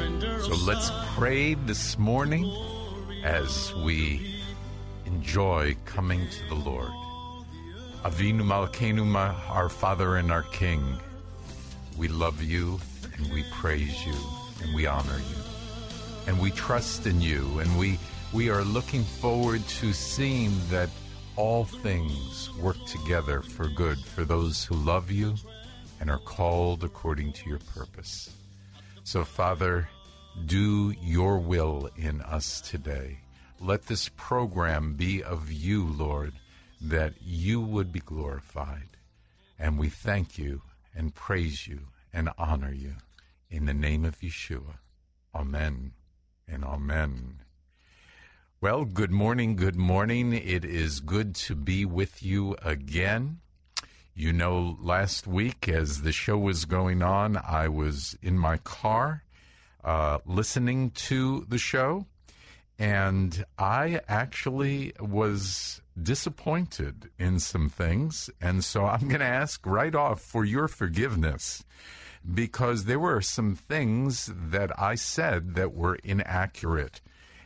So let's pray this morning as we enjoy coming to the Lord. Avinu Malkeinu, Ma- our Father and our King, we love you and we praise you and we honor you. And we trust in you and we, we are looking forward to seeing that all things work together for good for those who love you and are called according to your purpose. So, Father, do your will in us today. Let this program be of you, Lord, that you would be glorified. And we thank you and praise you and honor you. In the name of Yeshua. Amen and amen. Well, good morning, good morning. It is good to be with you again. You know, last week as the show was going on, I was in my car uh, listening to the show, and I actually was disappointed in some things. And so I'm going to ask right off for your forgiveness because there were some things that I said that were inaccurate.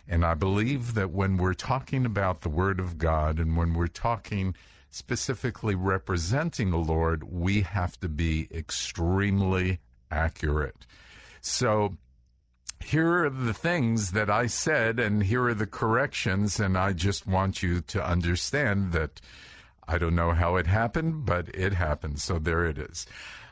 And I believe that when we're talking about the Word of God and when we're talking specifically representing the Lord, we have to be extremely accurate. So here are the things that I said, and here are the corrections, and I just want you to understand that I don't know how it happened, but it happened. So there it is.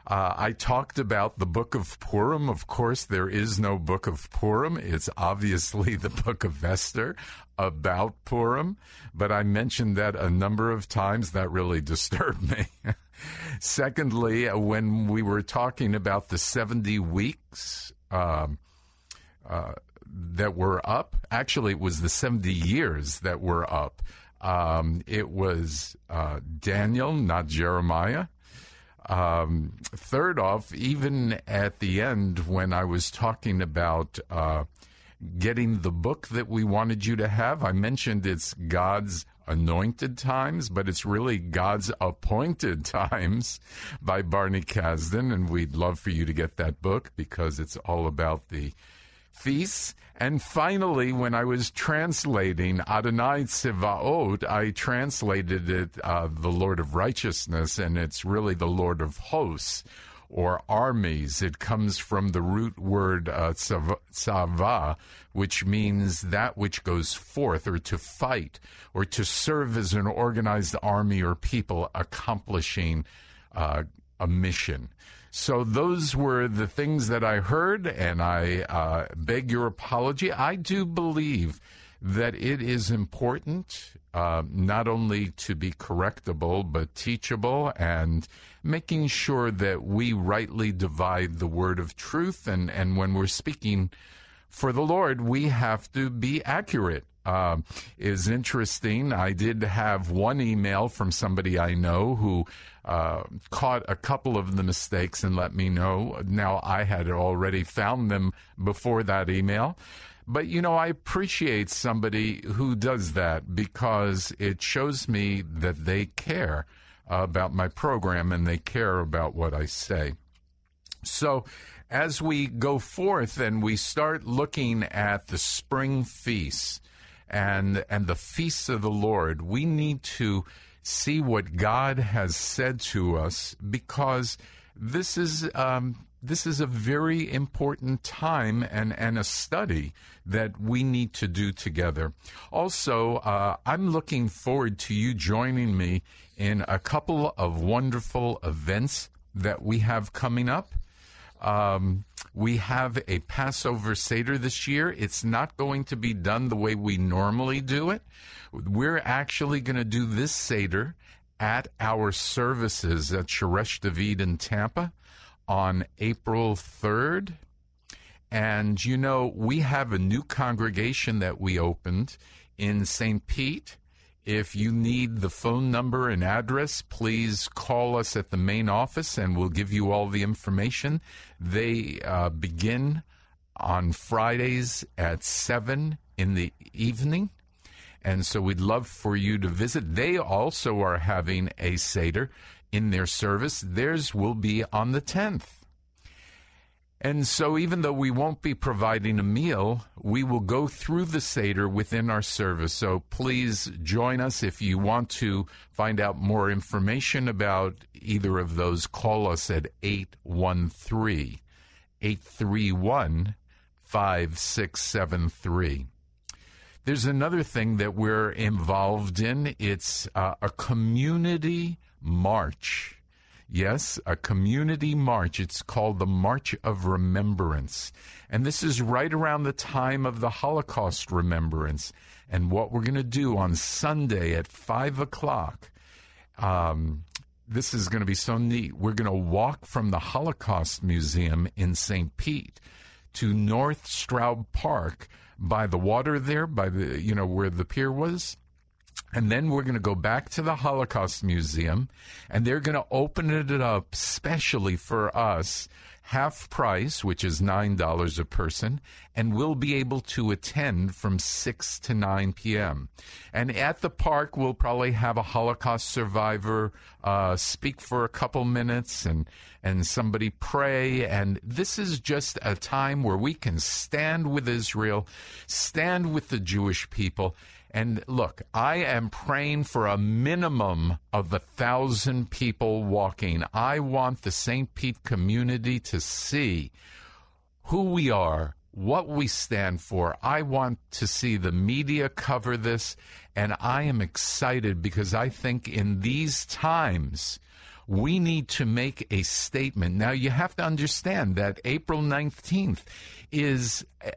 Uh, I talked about the book of Purim. Of course, there is no book of Purim. It's obviously the book of Esther about Purim, but I mentioned that a number of times. That really disturbed me. Secondly, when we were talking about the 70 weeks, um, uh, that were up. Actually, it was the 70 years that were up. Um, it was uh, Daniel, not Jeremiah. Um, third off, even at the end, when I was talking about uh, getting the book that we wanted you to have, I mentioned it's God's anointed times, but it's really God's appointed times by Barney Kasdan. And we'd love for you to get that book because it's all about the feasts. And finally, when I was translating Adonai Tsevaot, I translated it uh, the Lord of Righteousness, and it's really the Lord of Hosts or armies. It comes from the root word uh, tsava, which means that which goes forth, or to fight, or to serve as an organized army or people accomplishing uh, a mission. So those were the things that I heard, and I uh, beg your apology. I do believe that it is important uh, not only to be correctable, but teachable, and making sure that we rightly divide the word of truth. And, and when we're speaking for the Lord, we have to be accurate. Um, is interesting. I did have one email from somebody I know who uh, caught a couple of the mistakes and let me know. Now I had already found them before that email. But you know, I appreciate somebody who does that because it shows me that they care about my program and they care about what I say. So, as we go forth and we start looking at the spring feasts and and the feasts of the Lord, we need to see what God has said to us because this is um, this is a very important time and, and a study that we need to do together. Also, uh, I'm looking forward to you joining me in a couple of wonderful events that we have coming up. Um, we have a Passover Seder this year. It's not going to be done the way we normally do it. We're actually going to do this Seder at our services at Shoresh David in Tampa on April 3rd. And you know, we have a new congregation that we opened in St. Pete. If you need the phone number and address, please call us at the main office and we'll give you all the information. They uh, begin on Fridays at 7 in the evening. And so we'd love for you to visit. They also are having a Seder in their service. Theirs will be on the 10th. And so, even though we won't be providing a meal, we will go through the Seder within our service. So, please join us if you want to find out more information about either of those. Call us at 813 831 5673. There's another thing that we're involved in. It's uh, a community march. Yes, a community march. It's called the March of Remembrance. And this is right around the time of the Holocaust remembrance. And what we're going to do on Sunday at 5 o'clock, um, this is going to be so neat. We're going to walk from the Holocaust Museum in St. Pete to North Straub Park by the water there, by the, you know, where the pier was. And then we're going to go back to the Holocaust Museum and they're going to open it up specially for us, half price, which is $9 a person, and we'll be able to attend from 6 to 9 p.m. And at the park, we'll probably have a Holocaust survivor uh, speak for a couple minutes and, and somebody pray. And this is just a time where we can stand with Israel, stand with the Jewish people, and look, I am praying for a minimum of a thousand people walking. I want the St. Pete community to see who we are, what we stand for. I want to see the media cover this, and I am excited because I think in these times, we need to make a statement. Now, you have to understand that April 19th is uh,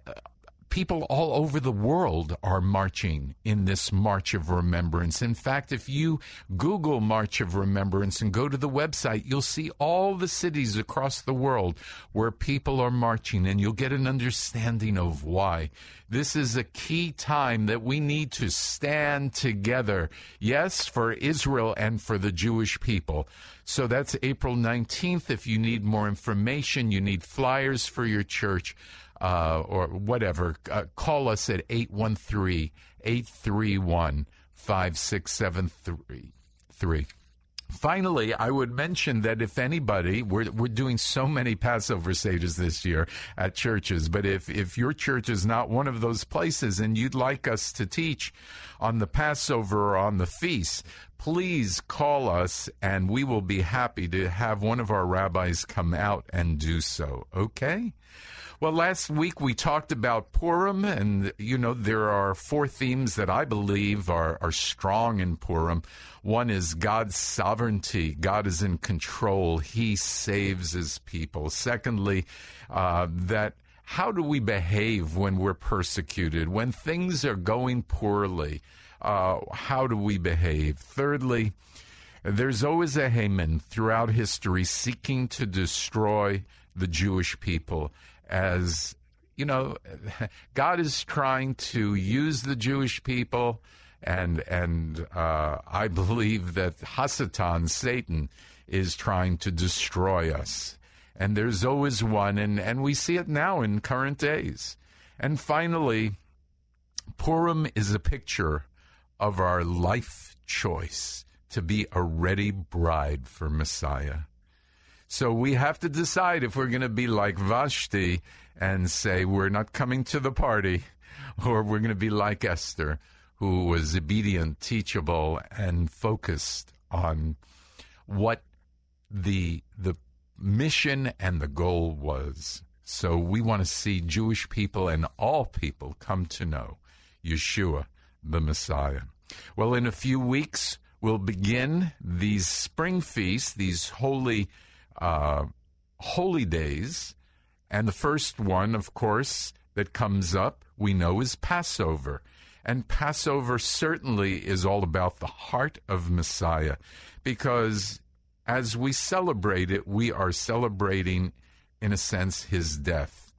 people all over the world are marching in this March of Remembrance. In fact, if you Google March of Remembrance and go to the website, you'll see all the cities across the world where people are marching, and you'll get an understanding of why. This is a key time that we need to stand together, yes, for Israel and for the Jewish people. So that's April 19th. If you need more information, you need flyers for your church uh, or whatever, uh, call us at 813 831 5673. Finally, I would mention that if anybody, we're, we're doing so many Passover Seders this year at churches, but if, if your church is not one of those places and you'd like us to teach on the Passover or on the feast, please call us and we will be happy to have one of our rabbis come out and do so. Okay? Well, last week we talked about Purim, and you know, there are four themes that I believe are, are strong in Purim. One is God's sovereignty, God is in control, He saves His people. Secondly, uh, that how do we behave when we're persecuted, when things are going poorly? Uh, how do we behave? Thirdly, there's always a Haman throughout history seeking to destroy the Jewish people as you know, God is trying to use the Jewish people, and and uh, I believe that Hasatan, Satan, is trying to destroy us. And there's always one, and, and we see it now in current days. And finally, Purim is a picture of our life choice to be a ready bride for Messiah. So we have to decide if we're going to be like Vashti and say, we're not coming to the party, or we're going to be like Esther, who was obedient, teachable, and focused on what the, the mission and the goal was. So we want to see Jewish people and all people come to know Yeshua, the Messiah. Well, in a few weeks, we'll begin these spring feasts, these holy, uh, holy days. And the first one, of course, that comes up, we know is Passover. And Passover certainly is all about the heart of Messiah because as we celebrate it, we are celebrating, in a sense, his death.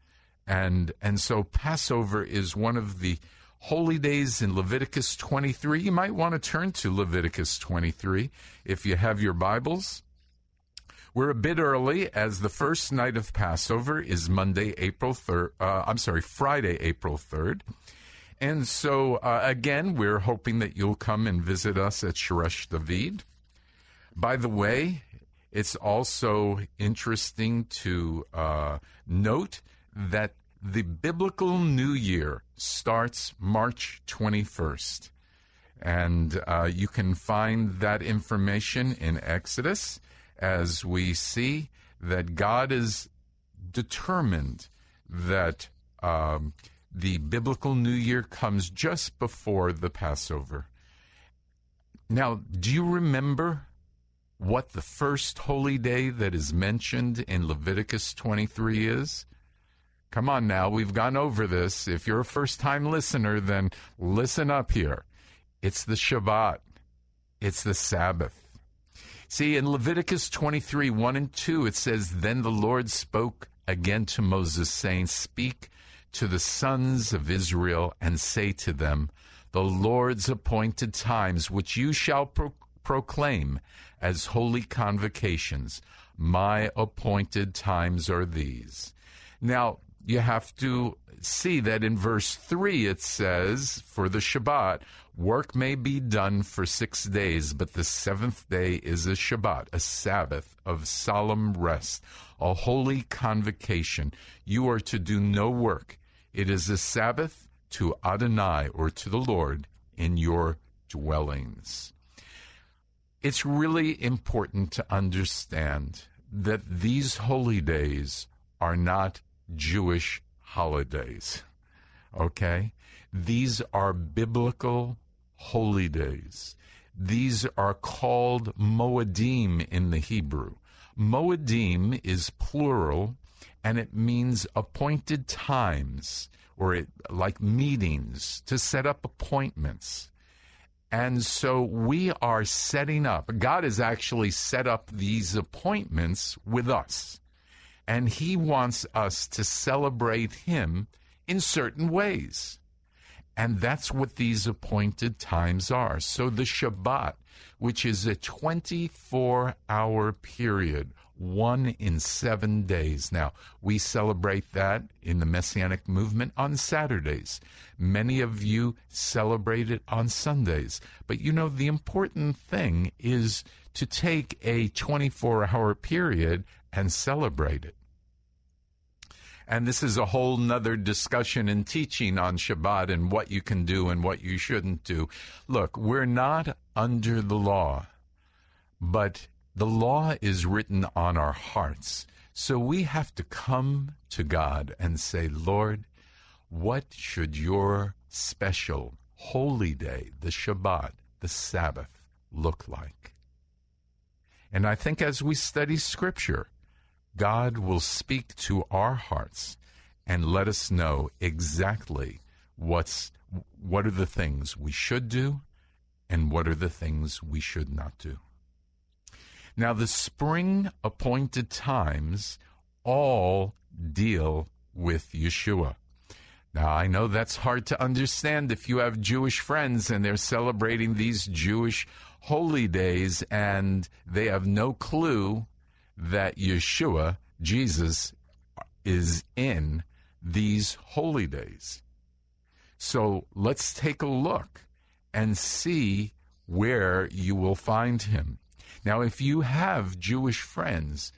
And, and so Passover is one of the holy days in Leviticus 23. You might want to turn to Leviticus 23 if you have your Bibles. We're a bit early as the first night of Passover is Monday, April 3rd. Uh, I'm sorry, Friday, April 3rd. And so, uh, again, we're hoping that you'll come and visit us at Shoresh David. By the way, it's also interesting to uh, note that the biblical new year starts March 21st. And uh, you can find that information in Exodus as we see that God is determined that um, the biblical New Year comes just before the Passover. Now, do you remember what the first holy day that is mentioned in Leviticus 23 is? Come on now, we've gone over this. If you're a first time listener, then listen up here. It's the Shabbat, it's the Sabbath. See, in Leviticus 23 1 and 2, it says, Then the Lord spoke again to Moses, saying, Speak to the sons of Israel and say to them, The Lord's appointed times, which you shall pro- proclaim as holy convocations, my appointed times are these. Now, you have to see that in verse 3 it says, For the Shabbat, work may be done for six days, but the seventh day is a Shabbat, a Sabbath of solemn rest, a holy convocation. You are to do no work. It is a Sabbath to Adonai or to the Lord in your dwellings. It's really important to understand that these holy days are not Jewish holidays. Okay? These are biblical holy days. These are called Moedim in the Hebrew. Moedim is plural and it means appointed times or it, like meetings to set up appointments. And so we are setting up, God has actually set up these appointments with us and he wants us to celebrate him in certain ways. And that's what these appointed times are. So the Shabbat, which is a 24 hour period, one in seven days. Now, we celebrate that in the Messianic movement on Saturdays. Many of you celebrate it on Sundays. But you know, the important thing is to take a 24 hour period and celebrate it. And this is a whole nother discussion and teaching on Shabbat and what you can do and what you shouldn't do. Look, we're not under the law, but the law is written on our hearts. So we have to come to God and say, Lord, what should your special holy day, the Shabbat, the Sabbath, look like? And I think as we study Scripture, God will speak to our hearts and let us know exactly what's what are the things we should do and what are the things we should not do. Now the spring appointed times all deal with Yeshua. Now, I know that's hard to understand if you have Jewish friends and they're celebrating these Jewish holy days and they have no clue that Yeshua, Jesus, is in these holy days. So let's take a look and see where you will find him. Now, if you have Jewish friends,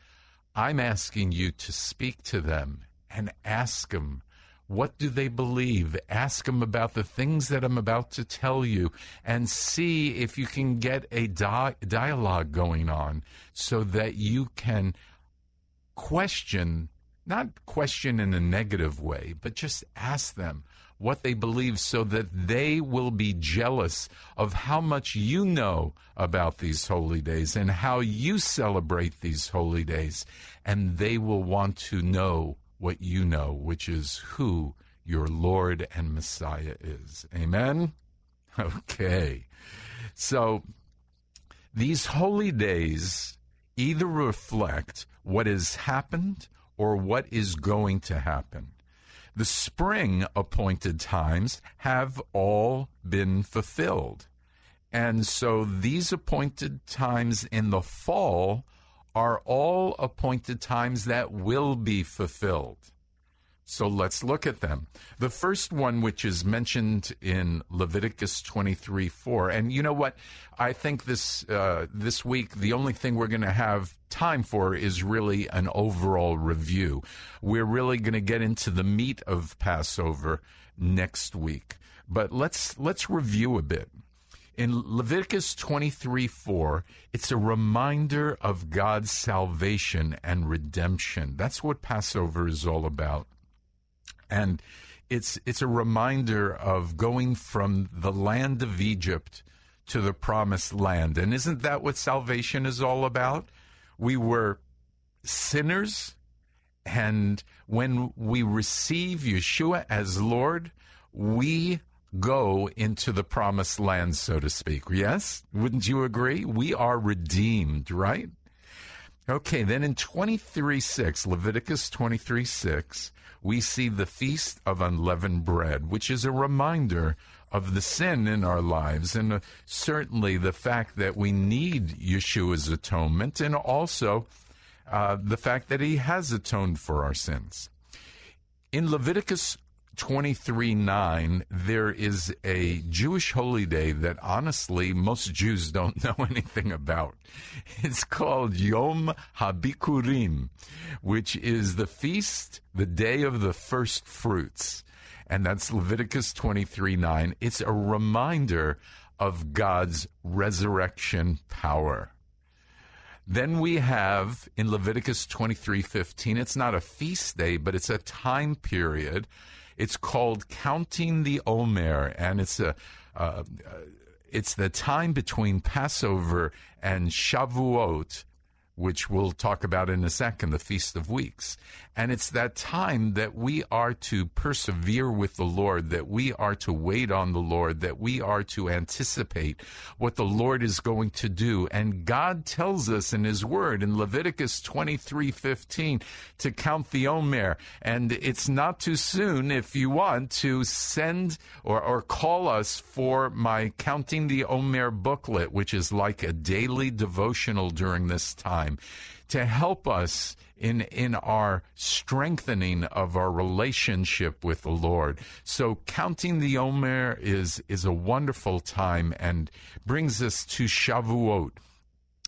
I'm asking you to speak to them and ask them what do they believe? Ask them about the things that I'm about to tell you and see if you can get a di- dialogue going on so that you can question, not question in a negative way, but just ask them what they believe so that they will be jealous of how much you know about these holy days and how you celebrate these holy days. And they will want to know what you know, which is who your Lord and Messiah is. Amen? Okay. So these holy days either reflect what has happened or what is going to happen. The spring appointed times have all been fulfilled. And so these appointed times in the fall are all appointed times that will be fulfilled. So let's look at them. The first one, which is mentioned in Leviticus 23 4. And you know what? I think this, uh, this week, the only thing we're going to have time for is really an overall review. We're really going to get into the meat of Passover next week. But let's, let's review a bit. In Leviticus 23 4, it's a reminder of God's salvation and redemption. That's what Passover is all about and it's it's a reminder of going from the land of Egypt to the promised land. And isn't that what salvation is all about? We were sinners, and when we receive Yeshua as Lord, we go into the promised land, so to speak. Yes? Wouldn't you agree? We are redeemed, right? Okay, then in 23 6, Leviticus 23 6, we see the Feast of Unleavened Bread, which is a reminder of the sin in our lives and uh, certainly the fact that we need Yeshua's atonement and also uh, the fact that he has atoned for our sins. In Leviticus 23 9, there is a Jewish holy day that honestly most Jews don't know anything about. It's called Yom HaBikurim, which is the feast, the day of the first fruits. And that's Leviticus 23 9. It's a reminder of God's resurrection power. Then we have in Leviticus 23:15 it's not a feast day but it's a time period it's called Counting the Omer, and it's a uh, it's the time between Passover and Shavuot, which we'll talk about in a second, the Feast of Weeks. And it's that time that we are to persevere with the Lord, that we are to wait on the Lord, that we are to anticipate what the Lord is going to do. And God tells us in His Word in Leviticus 23 15 to count the Omer. And it's not too soon if you want to send or, or call us for my Counting the Omer booklet, which is like a daily devotional during this time to help us in in our strengthening of our relationship with the Lord. So counting the Omer is is a wonderful time and brings us to Shavuot.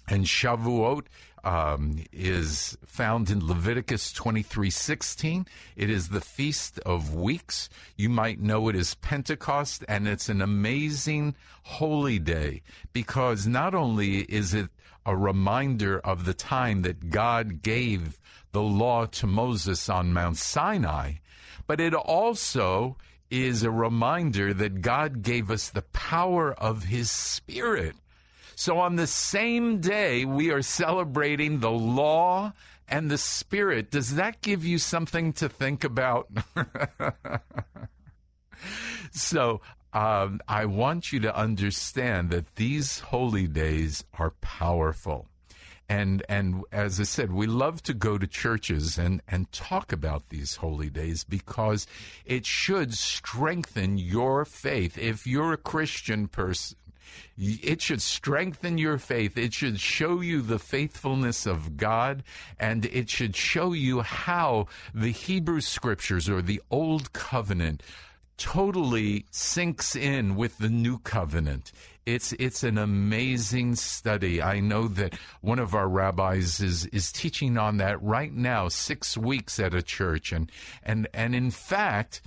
And Shavuot um, is found in Leviticus 23:16. It is the feast of weeks. You might know it as Pentecost, and it's an amazing holy day because not only is it a reminder of the time that God gave the law to Moses on Mount Sinai, but it also is a reminder that God gave us the power of His Spirit. So on the same day, we are celebrating the law and the Spirit. Does that give you something to think about? so um, I want you to understand that these holy days are powerful. And, and as I said, we love to go to churches and, and talk about these holy days because it should strengthen your faith. If you're a Christian person, it should strengthen your faith. It should show you the faithfulness of God, and it should show you how the Hebrew scriptures or the Old Covenant totally sinks in with the new covenant. It's it's an amazing study. I know that one of our rabbis is is teaching on that right now, six weeks at a church, and and and in fact,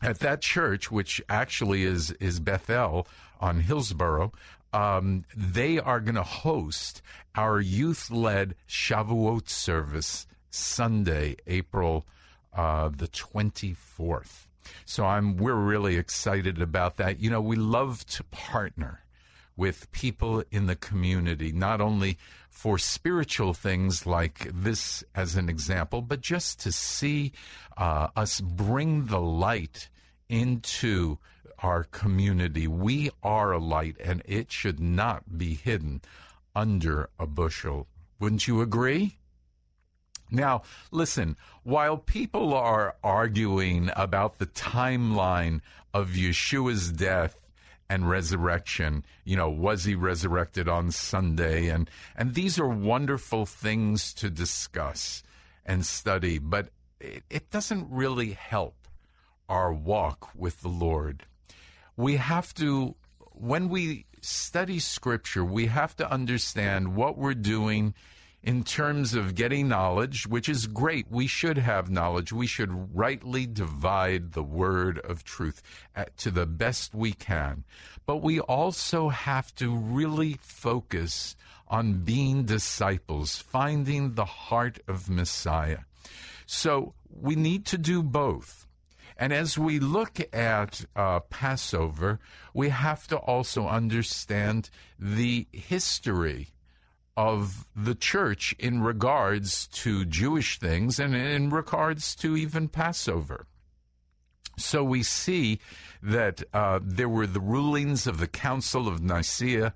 at that church, which actually is is Bethel on Hillsborough, um, they are going to host our youth led Shavuot service Sunday, April uh, the 24th. So I'm we're really excited about that. You know, we love to partner with people in the community, not only for spiritual things like this as an example, but just to see uh, us bring the light into our community. We are a light and it should not be hidden under a bushel. Wouldn't you agree? Now, listen, while people are arguing about the timeline of Yeshua's death and resurrection, you know, was he resurrected on Sunday? And, and these are wonderful things to discuss and study, but it, it doesn't really help our walk with the Lord. We have to, when we study scripture, we have to understand what we're doing in terms of getting knowledge, which is great. We should have knowledge. We should rightly divide the word of truth at, to the best we can. But we also have to really focus on being disciples, finding the heart of Messiah. So we need to do both. And as we look at uh, Passover, we have to also understand the history of the church in regards to Jewish things and in regards to even Passover. So we see that uh, there were the rulings of the Council of Nicaea,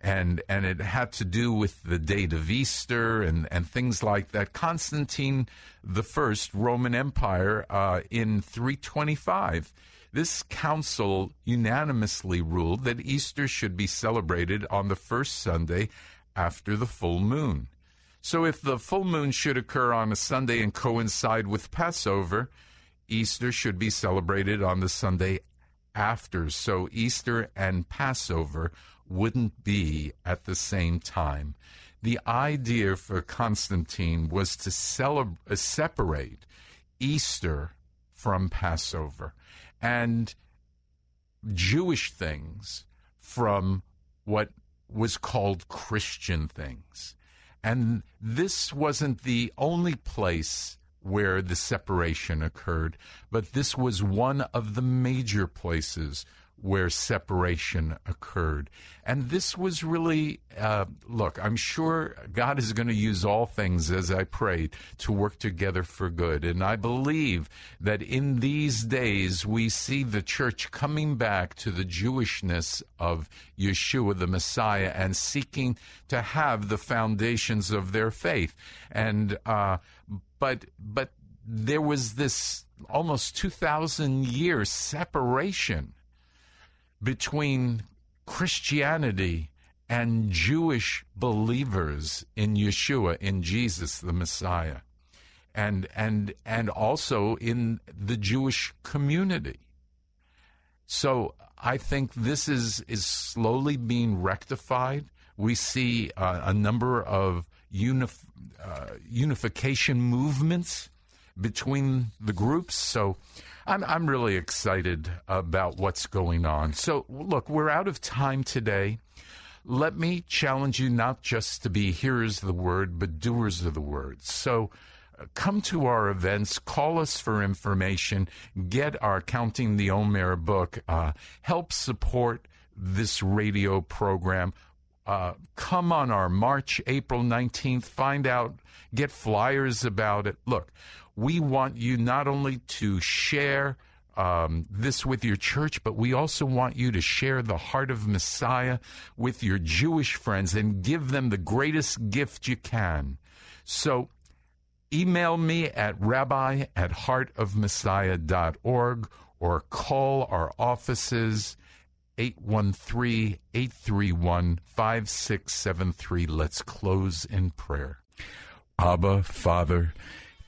and and it had to do with the date of Easter and and things like that. Constantine the First, Roman Empire, uh, in 325. This council unanimously ruled that Easter should be celebrated on the first Sunday after the full moon. So if the full moon should occur on a Sunday and coincide with Passover, Easter should be celebrated on the Sunday after. So Easter and Passover wouldn't be at the same time. The idea for Constantine was to uh, separate Easter from Passover and Jewish things from what was called Christian things. And this wasn't the only place where the separation occurred, but this was one of the major places where separation occurred. And this was really, uh, look, I'm sure God is going to use all things, as I pray, to work together for good. And I believe that in these days we see the church coming back to the Jewishness of Yeshua, the Messiah, and seeking to have the foundations of their faith. And, uh, but, but there was this almost 2,000 year separation between Christianity and Jewish believers in Yeshua, in Jesus the Messiah, and and and also in the Jewish community. So I think this is is slowly being rectified. We see uh, a number of unif- uh, unification movements between the groups. So I'm, I'm really excited about what's going on. So, look, we're out of time today. Let me challenge you not just to be hearers of the word, but doers of the word. So, uh, come to our events, call us for information, get our Counting the Omer book, uh, help support this radio program. Uh, come on our March, April 19th, find out, get flyers about it. Look, we want you not only to share um, this with your church, but we also want you to share the heart of Messiah with your Jewish friends and give them the greatest gift you can. So email me at rabbi at heartofmessiah.org or call our offices 813 831 5673. Let's close in prayer. Abba, Father,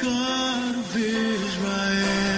God of Israel.